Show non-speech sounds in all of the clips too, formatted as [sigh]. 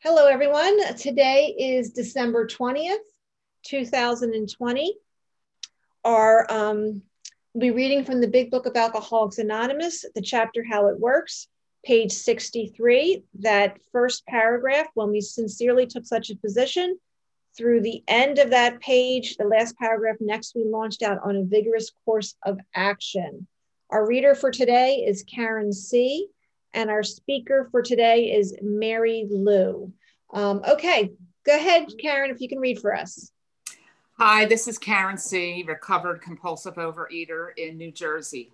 Hello, everyone. Today is December 20th, 2020. Our, um, we'll be reading from the Big Book of Alcoholics Anonymous, the chapter How It Works, page 63. That first paragraph, when we sincerely took such a position, through the end of that page, the last paragraph, next we launched out on a vigorous course of action. Our reader for today is Karen C. And our speaker for today is Mary Lou. Um, okay, go ahead, Karen, if you can read for us. Hi, this is Karen C., recovered compulsive overeater in New Jersey.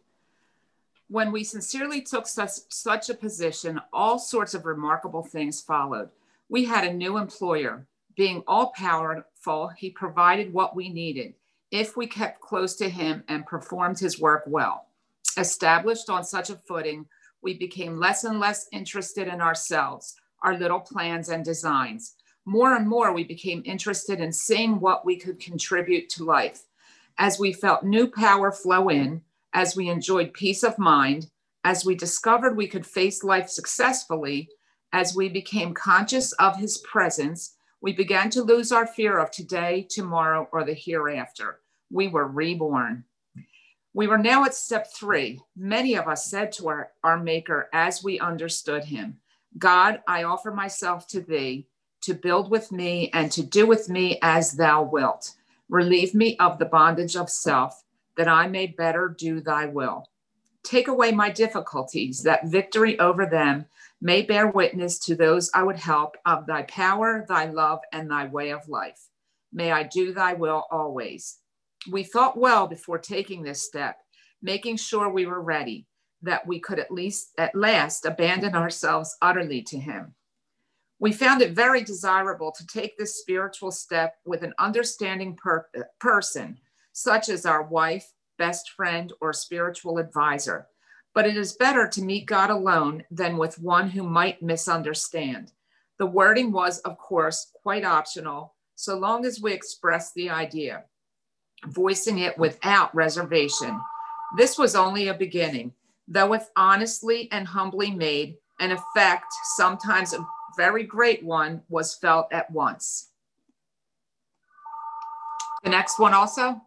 When we sincerely took such, such a position, all sorts of remarkable things followed. We had a new employer. Being all powerful, he provided what we needed if we kept close to him and performed his work well. Established on such a footing, we became less and less interested in ourselves, our little plans and designs. More and more, we became interested in seeing what we could contribute to life. As we felt new power flow in, as we enjoyed peace of mind, as we discovered we could face life successfully, as we became conscious of his presence, we began to lose our fear of today, tomorrow, or the hereafter. We were reborn. We were now at step three. Many of us said to our, our Maker as we understood him, God, I offer myself to thee to build with me and to do with me as thou wilt. Relieve me of the bondage of self, that I may better do thy will. Take away my difficulties, that victory over them may bear witness to those I would help of thy power, thy love, and thy way of life. May I do thy will always we thought well before taking this step, making sure we were ready, that we could at least at last abandon ourselves utterly to him. We found it very desirable to take this spiritual step with an understanding per- person, such as our wife, best friend, or spiritual advisor. But it is better to meet God alone than with one who might misunderstand. The wording was, of course, quite optional, so long as we express the idea voicing it without reservation. This was only a beginning, though if honestly and humbly made, an effect, sometimes a very great one, was felt at once. The next one also?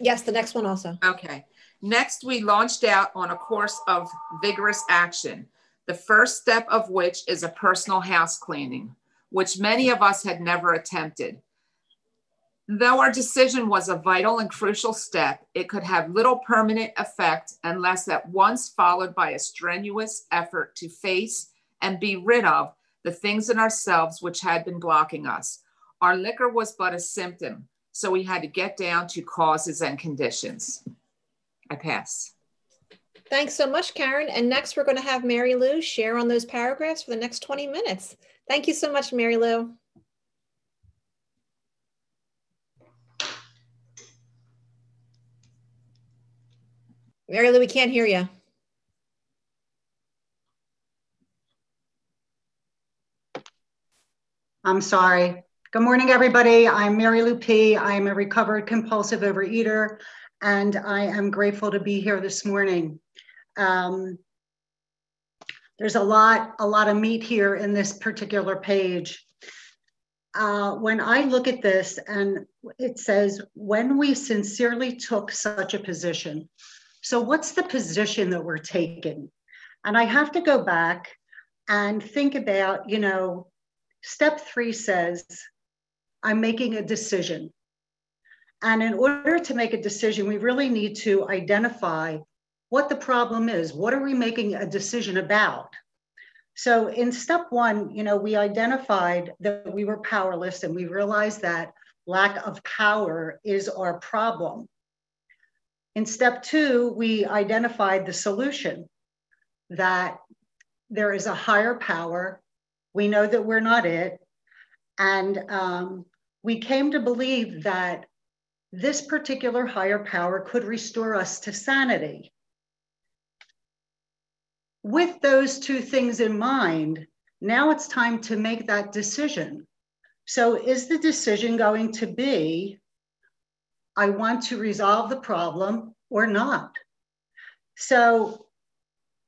Yes, the next one also. Okay. Next, we launched out on a course of vigorous action, the first step of which is a personal house cleaning, which many of us had never attempted. Though our decision was a vital and crucial step, it could have little permanent effect unless at once followed by a strenuous effort to face and be rid of the things in ourselves which had been blocking us. Our liquor was but a symptom, so we had to get down to causes and conditions. I pass. Thanks so much, Karen. And next, we're going to have Mary Lou share on those paragraphs for the next 20 minutes. Thank you so much, Mary Lou. Mary Lou, we can't hear you. I'm sorry. Good morning, everybody. I'm Mary Lou P. I'm a recovered compulsive overeater, and I am grateful to be here this morning. Um, there's a lot, a lot of meat here in this particular page. Uh, when I look at this and it says, when we sincerely took such a position, so, what's the position that we're taking? And I have to go back and think about, you know, step three says, I'm making a decision. And in order to make a decision, we really need to identify what the problem is. What are we making a decision about? So in step one, you know, we identified that we were powerless and we realized that lack of power is our problem. In step two, we identified the solution that there is a higher power. We know that we're not it. And um, we came to believe that this particular higher power could restore us to sanity. With those two things in mind, now it's time to make that decision. So, is the decision going to be I want to resolve the problem or not. So,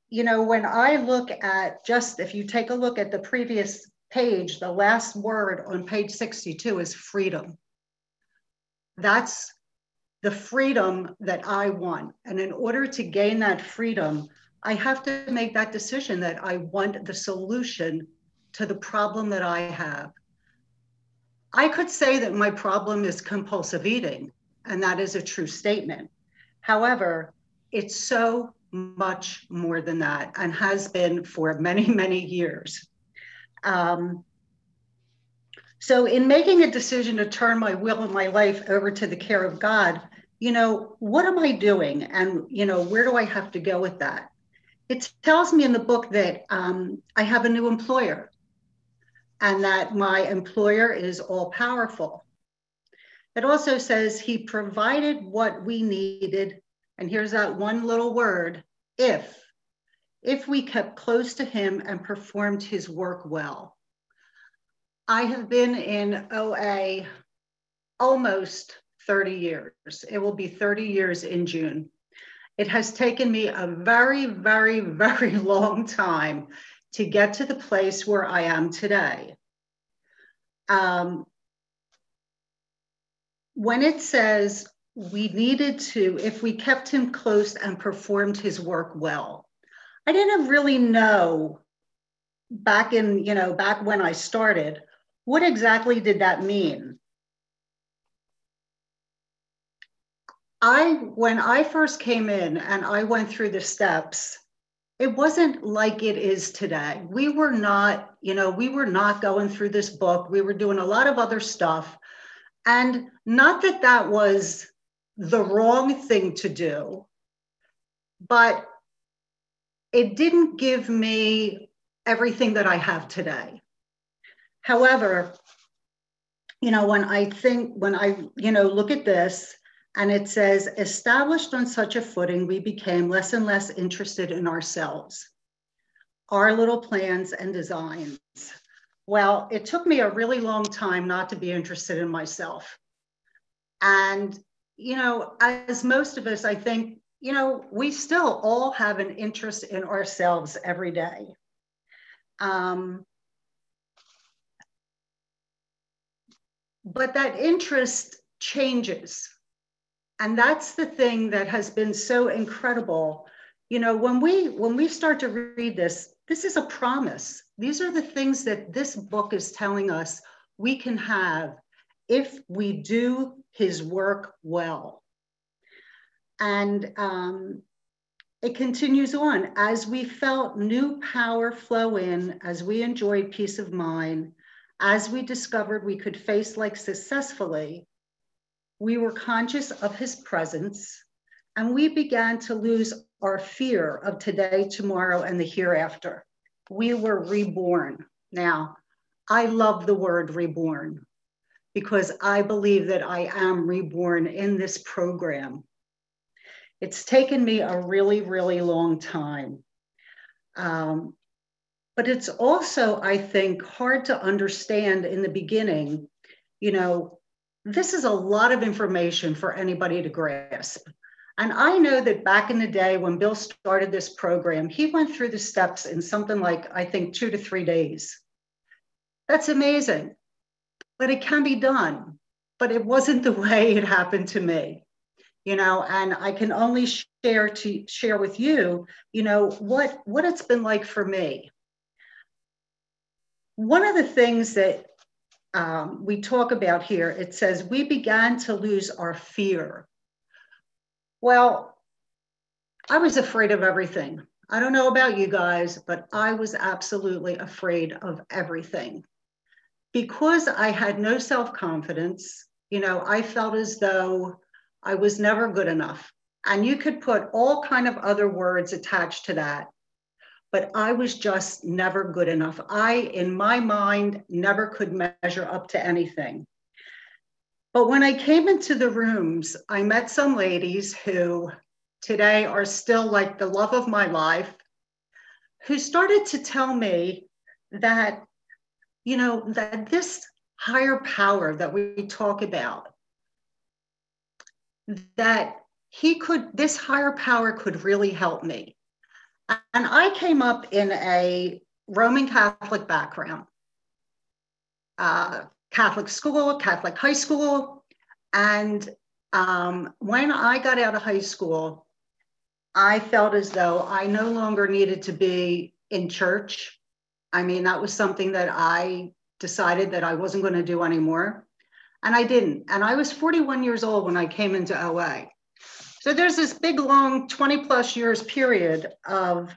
you know, when I look at just if you take a look at the previous page, the last word on page 62 is freedom. That's the freedom that I want. And in order to gain that freedom, I have to make that decision that I want the solution to the problem that I have. I could say that my problem is compulsive eating, and that is a true statement. However, it's so much more than that and has been for many, many years. Um, so, in making a decision to turn my will and my life over to the care of God, you know, what am I doing? And, you know, where do I have to go with that? It tells me in the book that um, I have a new employer and that my employer is all powerful. It also says he provided what we needed. And here's that one little word if, if we kept close to him and performed his work well. I have been in OA almost 30 years. It will be 30 years in June. It has taken me a very, very, very [laughs] long time to get to the place where I am today. Um, when it says we needed to, if we kept him close and performed his work well, I didn't really know back in, you know, back when I started, what exactly did that mean? I, when I first came in and I went through the steps, it wasn't like it is today. We were not, you know, we were not going through this book. We were doing a lot of other stuff. And not that that was the wrong thing to do, but it didn't give me everything that I have today. However, you know, when I think, when I, you know, look at this, and it says, established on such a footing, we became less and less interested in ourselves, our little plans and designs. Well, it took me a really long time not to be interested in myself. And, you know, as most of us, I think, you know, we still all have an interest in ourselves every day. Um, but that interest changes and that's the thing that has been so incredible you know when we when we start to read this this is a promise these are the things that this book is telling us we can have if we do his work well and um, it continues on as we felt new power flow in as we enjoyed peace of mind as we discovered we could face life successfully we were conscious of his presence, and we began to lose our fear of today, tomorrow, and the hereafter. We were reborn. Now, I love the word reborn because I believe that I am reborn in this program. It's taken me a really, really long time. Um, but it's also, I think, hard to understand in the beginning, you know, this is a lot of information for anybody to grasp. And I know that back in the day when Bill started this program, he went through the steps in something like, I think, two to three days. That's amazing. But it can be done. But it wasn't the [laughs] way it happened to me. You know, and I can only share to share with you, you know, what what it's been like for me. One of the things that um, we talk about here, it says, we began to lose our fear. Well, I was afraid of everything. I don't know about you guys, but I was absolutely afraid of everything. Because I had no self confidence, you know, I felt as though I was never good enough. And you could put all kind of other words attached to that but I was just never good enough. I, in my mind, never could measure up to anything. But when I came into the rooms, I met some ladies who today are still like the love of my life, who started to tell me that, you know, that this higher power that we talk about, that he could, this higher power could really help me. And I came up in a Roman Catholic background. uh, Catholic school, Catholic high school. And um, when I got out of high school, I felt as though I no longer needed to be in church. I mean, that was something that I decided that I wasn't going to do anymore. And I didn't. And I was 41 years old when I came into OA. So there's this big, long 20 plus years period of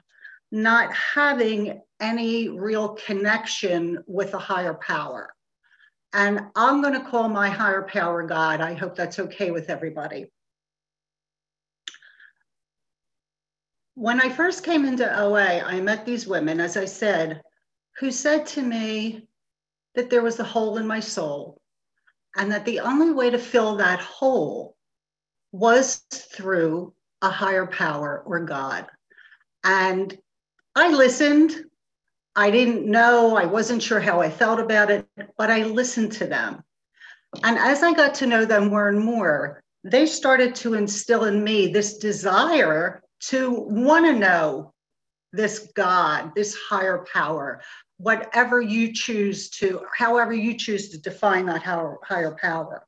not having any real connection with a higher power. And I'm going to call my higher power God. I hope that's okay with everybody. When I first came into OA, I met these women, as I said, who said to me that there was a hole in my soul and that the only way to fill that hole was through a higher power or God. And I listened. I didn't know, I wasn't sure how I felt about it, but I listened to them. And as I got to know them more and more, they started to instill in me this desire to want to know this God, this higher power, whatever you choose to, however you choose to define that higher power.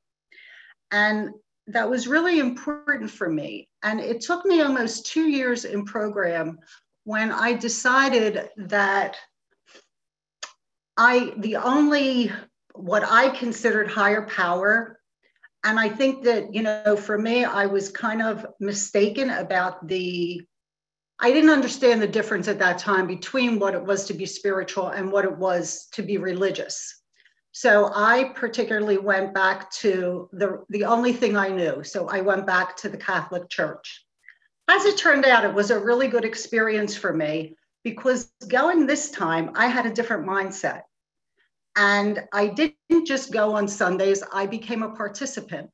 And that was really important for me. And it took me almost two years in program when I decided that I, the only, what I considered higher power, and I think that, you know, for me, I was kind of mistaken about the, I didn't understand the difference at that time between what it was to be spiritual and what it was to be religious. So I particularly went back to the, the only thing I knew. So I went back to the Catholic Church. As it turned out, it was a really good experience for me because going this time, I had a different mindset. And I didn't just go on Sundays, I became a participant.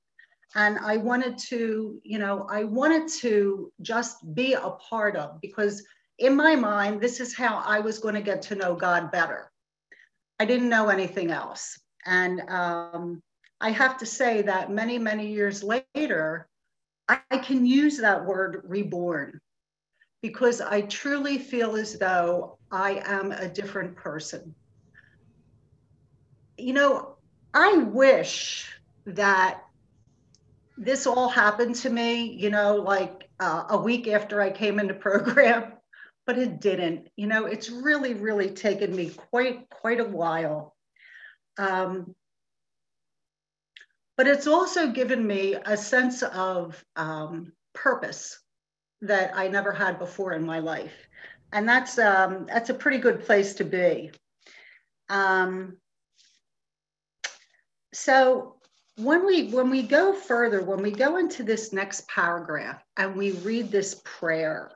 And I wanted to, you know, I wanted to just be a part of because in my mind, this is how I was going to get to know God better. I didn't know anything else. And um, I have to say that many, many years later, I, I can use that word reborn because I truly feel as though I am a different person. You know, I wish that this all happened to me, you know, like uh, a week after I came into program, [laughs] but it didn't. You know, it's really, really taken me quite, quite a while. Um, but it's also given me a sense of um, purpose that I never had before in my life. And that's, um, that's a pretty good place to be. Um, so when we when we go further, when we go into this next paragraph and we read this prayer,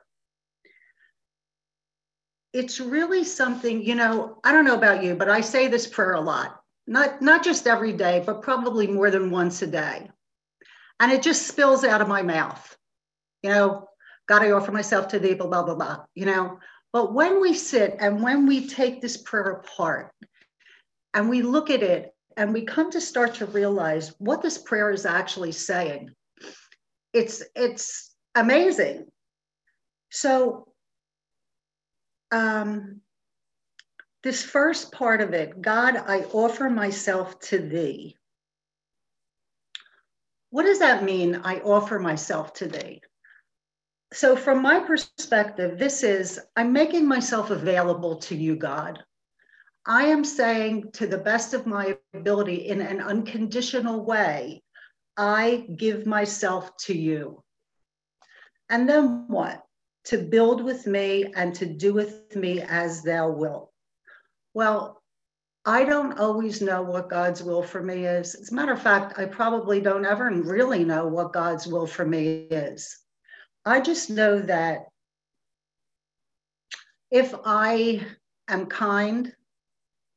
it's really something, you know, I don't know about you, but I say this prayer a lot not not just every day, but probably more than once a day. And it just spills out of my mouth. You know, God, I offer myself to thee, blah, blah, blah, blah, you know. But when we sit and when we take this prayer apart and we look at it and we come to start to realize what this prayer is actually saying, it's it's amazing. So um, this first part of it, God, I offer myself to thee. What does that mean? I offer myself to thee. So, from my perspective, this is I'm making myself available to you, God. I am saying to the best of my ability in an unconditional way, I give myself to you. And then what? To build with me and to do with me as thou wilt. Well, I don't always know what God's will for me is. As a matter of fact, I probably don't ever really know what God's will for me is. I just know that if I am kind,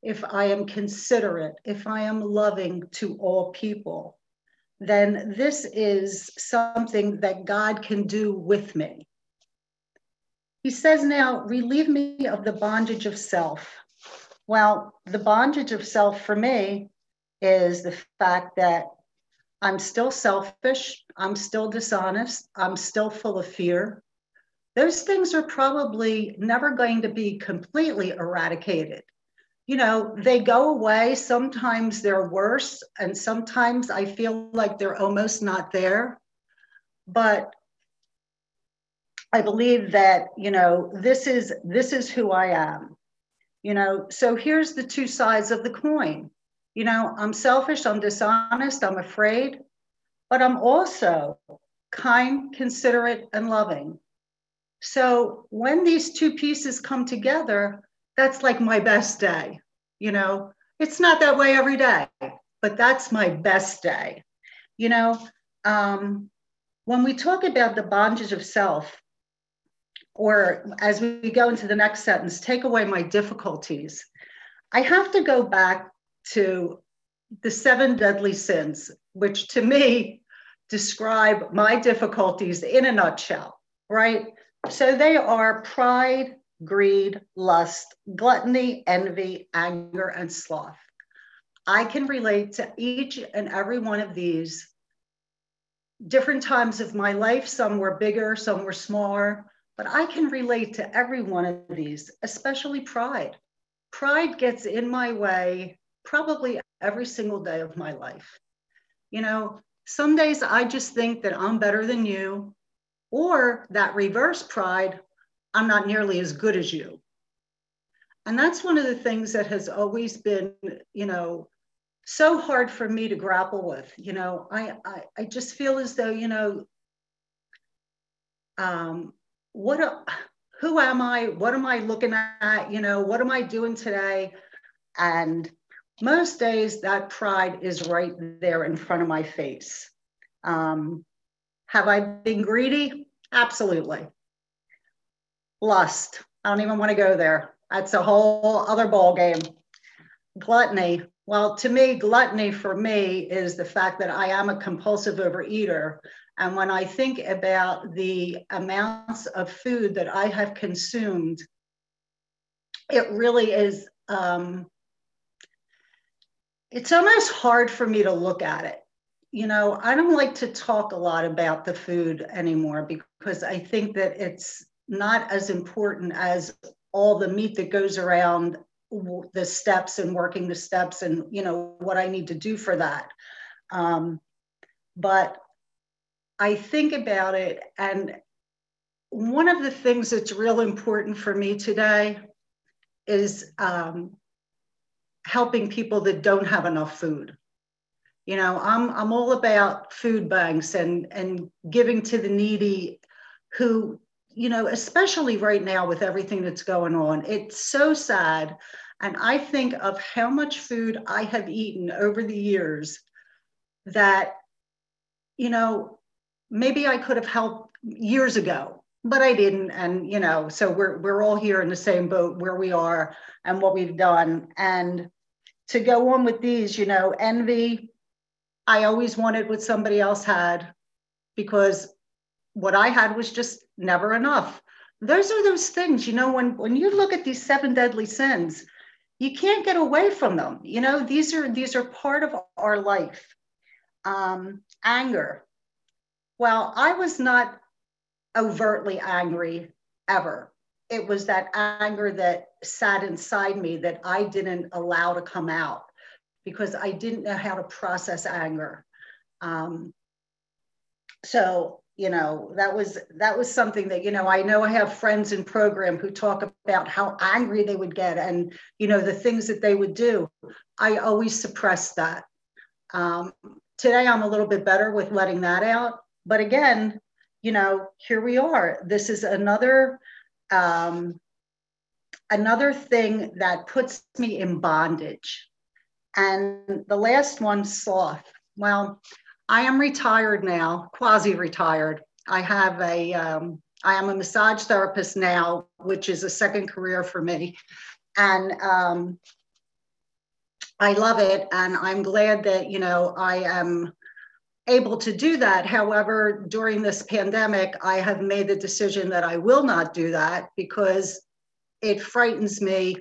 if I am considerate, if I am loving to all people, then this is something that God can do with me. He says now, relieve me of the bondage of self. Well, the bondage of self for me is the fact that I'm still selfish, I'm still dishonest, I'm still full of fear. Those things are probably never going to be completely eradicated. you know, they go away. Sometimes they're worse, and sometimes I feel like they're almost not there. But I believe that, you know, this is this is who I am. You know, so here's the two sides of the coin. You know, I'm selfish, I'm dishonest, I'm afraid, but I'm also kind, considerate, and loving. So when these two pieces come together, that's like my best day. You know, it's not that way every day, but that's my best day. You know, um, when we talk about the bondage of self, or as we go into the next sentence, take away my difficulties, I have to go back to the seven deadly sins, which to me describe my difficulties in a nutshell, right? So they are pride, greed, lust, gluttony, envy, anger, and sloth. I can relate to each and every one of these different times of my life. Some were bigger, some were smaller, but I can relate to every one of these, especially pride. Pride gets in my way probably every single day of my life. You know, some days I just think that I'm better than you, or that reverse pride, I'm not nearly as good as you. And that's one of the things that has always been, you know, so hard for me to grapple with. You know, I I, I just feel as though, you know, um, what a, who am I? What am I looking at? You know, what am I doing today? And most days that pride is right there in front of my face. Um, have I been greedy? Absolutely. Lust. I don't even want to go there. That's a whole other ball game. Gluttony. Well, to me, gluttony for me is the fact that I am a compulsive overeater. And when I think about the amounts of food that I have consumed, it really is, um, it's almost hard for me to look at it you know, I don't like to talk a lot about the food anymore because I think that it's not as important as all the meat that goes around the steps and working the steps and you know what I need to do for that. Um, but I think about it, and one of the things that's real important for me today is um, helping people that don't have enough food. You know i'm i'm all about food banks and and giving to the needy who you know especially right now with everything that's going on it's so sad. And i think of how much food i have eaten over the years that you know maybe i could have helped years ago but i didn't. And you know so we're we're all here in the same boat where we are and what we've done. And to go on with these you know envy I always wanted what somebody else had because what I had was just never enough. Those are those things, you know, when, when you look at these seven deadly sins, you can't get away from them. You know, these are these are part of our life. Um, anger. Well, I was not overtly angry ever. It was that anger that sat inside me that I didn't allow to come out because I didn't know how to process anger. Um, so you know that was that was something that you know i know i have friends in program who talk about how angry they would get and you know the things that they would do. I always suppress that. Um, today i'm a little bit better with letting that out. But again you know here we are. This is another um, another thing that puts me in bondage and the last one, sloth. Well, I am retired now, quasi retired. I have a, um, I am a massage therapist now, which is a second career for me. And um, I love it. And I'm glad that, you know, I am able to do that. However, during this pandemic, I have made the decision that I will not do that because it frightens me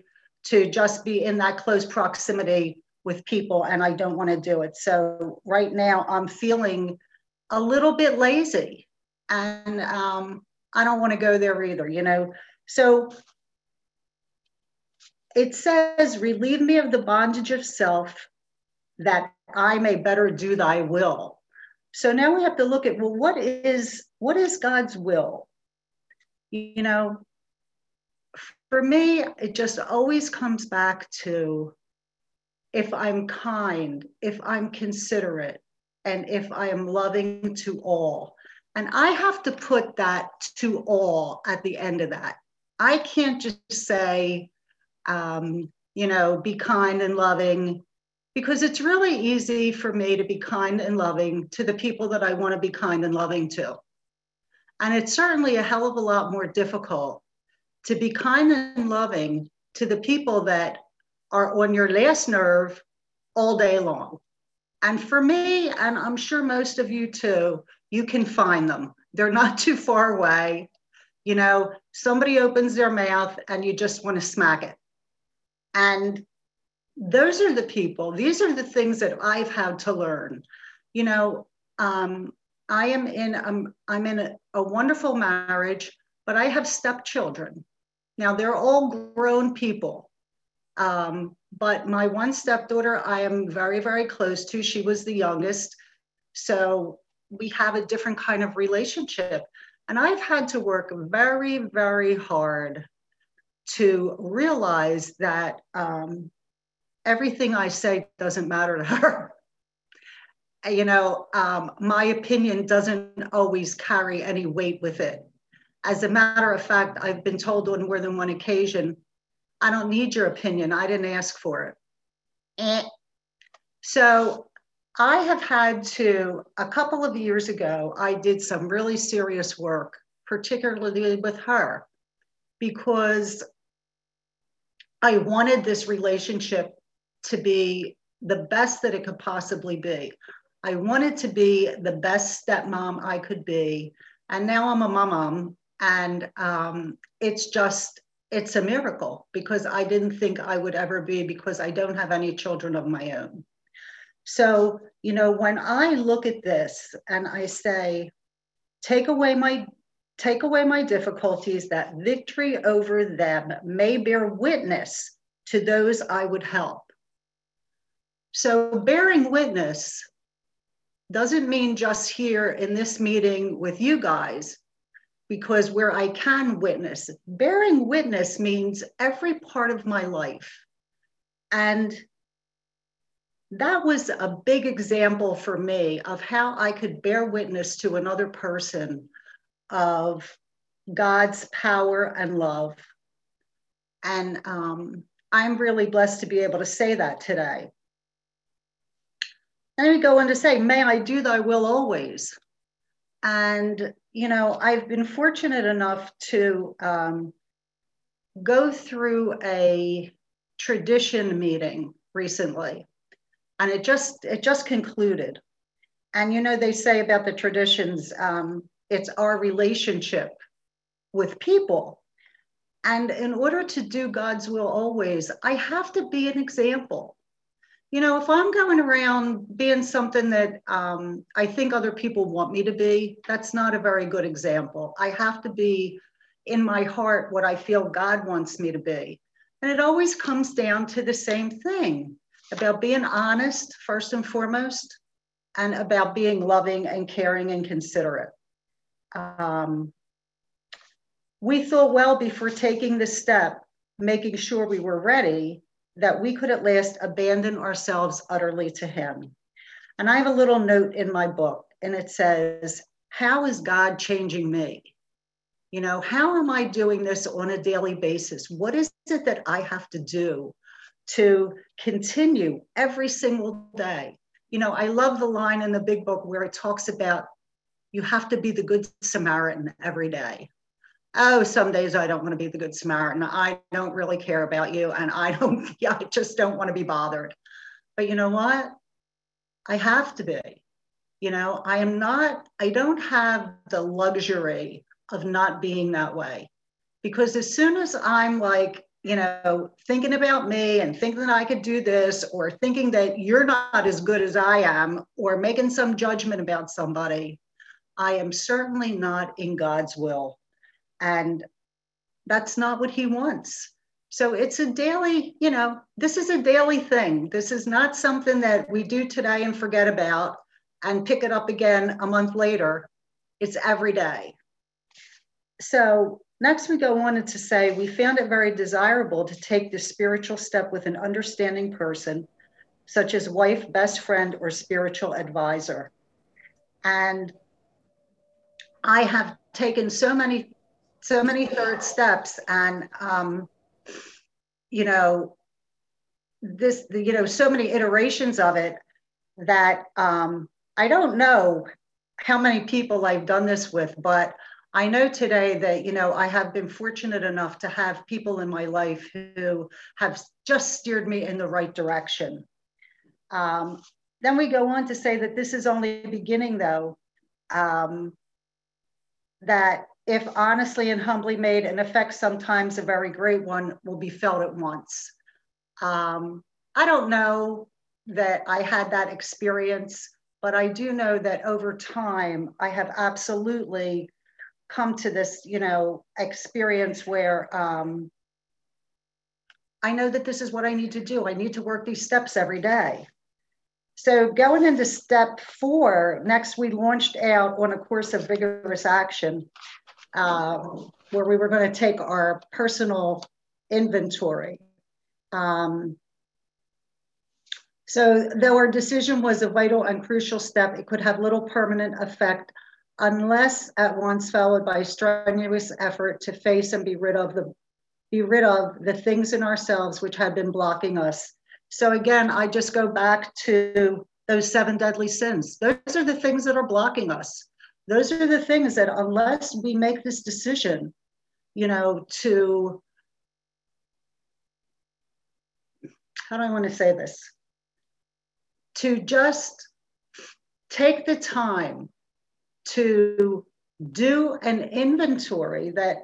to just be in that close proximity with people and I don't want to do it. So right now I'm feeling a little bit lazy and um, I don't want to go there either, you know. So it says, Relieve me of the bondage of self that I may better do thy will. So now we have to look at well, what is what is God's will? You know, for me, it just always comes back to if I'm kind, if I'm considerate, and if I am loving to all. And I have to put that to all at the end of that. I can't just say, um, you know, be kind and loving, because it's really easy for me to be kind and loving to the people that I want to be kind and loving to. And it's certainly a hell of a lot more difficult to be kind and loving to the people that are on your last nerve all day long. And for me, and I'm sure most of you too, you can find them. They're not [laughs] too far away. You know, somebody opens their mouth and you just want to smack it. And those are the people, these are the things that I've had to learn. You know, um, I am in, um, I'm in a, a wonderful marriage, but I have stepchildren. Now they're all grown people. Um, but my one stepdaughter, I am very, very close to. She was the youngest. So we have a different kind of relationship. And I've had to work very, very hard to realize that um, everything I say doesn't matter to her. you know, um, my opinion doesn't always carry any weight with it. As a matter of fact, I've been told on more than one occasion, I don't need your opinion. I didn't ask for it. Eh. So I have had to, a couple of years ago, I did some really serious work, particularly with her, because I wanted this relationship to be the best that it could possibly be. I wanted to be the best stepmom I could be. And now I'm a mom and um, it's just it's a miracle because i didn't think i would ever be because i don't have any children of my own so you know when i look at this and i say take away my take away my difficulties that victory over them may bear witness to those i would help so bearing witness doesn't mean just here in this meeting with you guys because where I can witness, bearing witness means every part of my life. And that was a big example for me of how I could bear witness to another person of God's power and love. And um, I'm really blessed to be able to say that today. And we go on to say, May I do thy will always. And you know, I've been fortunate enough to um, go through a tradition meeting recently, and it just it just concluded. And you know, they say about the traditions, um, it's our relationship with people. And in order to do God's will always, I have to be an example you know, if I'm going around being something that um, I think other people want me to be, that's not a very good example. I have to be in my heart what I feel God wants me to be. And it always comes down to the same thing about being honest, first and foremost, and about being loving and caring and considerate. Um, we thought well before taking the step, making sure we were ready that we could at last abandon ourselves utterly to Him. And I have a little note in my book, and it says, How is God changing me? You know, how am I doing this on a daily basis? What is it that I have to do to continue every single day? You know, I love the line in the big book where it talks about you have to be the good Samaritan every day oh, some days I don't want to be the good Samaritan. I don't really care about you. And I don't, [laughs] yeah, I just don't want to be bothered. But you know what? I have to be. You know, I am not, I don't have the luxury of not being that way. Because as soon as I'm like, you know, thinking about me and thinking that I could do this, or thinking that you're not as good as I am, or making some judgment about somebody, I am certainly not in God's will and that's not what he wants. So it's a daily, you know, this is a daily thing. This is not something that we do today and forget about and pick it up again a month later. It's every day. So next we go on to say, we found it very desirable to take the spiritual step with an understanding person, such as wife, best friend, or spiritual advisor. And I have taken so many, so many third steps and, um, you know, this, you know, so many iterations of it that um, I don't know how many people I've done this with, but I know today that, you know, I have been fortunate enough to have people in my life who have just steered me in the right direction. Um, then we go on to say that this is only beginning, though, um, that if honestly and humbly made, an effect sometimes a very great one will be felt at once. Um, I don't know that I had that experience, but I do know that over time, I have absolutely come to this, you know, experience where um, I know that this is what I need to do. I need to work these steps every day. So going into step four, next we launched out on a course of vigorous action um, where we were going to take our personal inventory. Um, so though our decision was a vital and crucial step, it could have little permanent effect unless at once followed by strenuous effort to face and be rid of the be rid of the things in ourselves which have been blocking us. So again, I just go back to those seven deadly sins. Those are the things that are blocking us. Those are the things that unless we make this decision, you know, to how do I want to say this? To just take the time to do an inventory that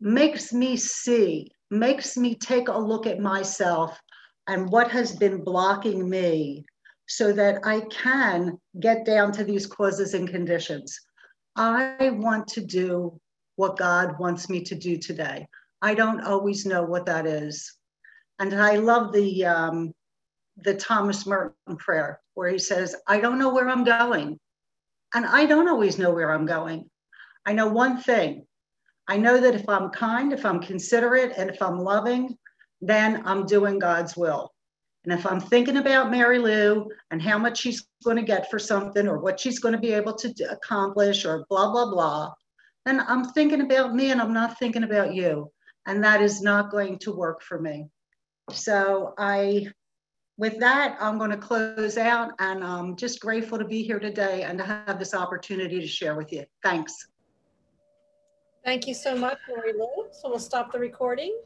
makes me see, makes me take a look at myself and what has been blocking me so that I can get down to these causes and conditions. I want to do what God wants me to do today. I don't always know what that is. And I love the, um, the Thomas Merton prayer where he says, I don't know where I'm going, and I don't always know where I'm going. I know one thing I know that if I'm kind, if I'm considerate, and if I'm loving, then I'm doing God's will. And if I'm thinking about Mary Lou and how much she's going to get for something or what she's going to be able to accomplish or blah, blah, blah, then I'm thinking about me and I'm not thinking about you. And that is not going to work for me. So I with that, I'm going to close out and I'm just grateful to be here today and to have this opportunity to share with you. Thanks. Thank you so much, Mary Lou. So we'll stop the recording.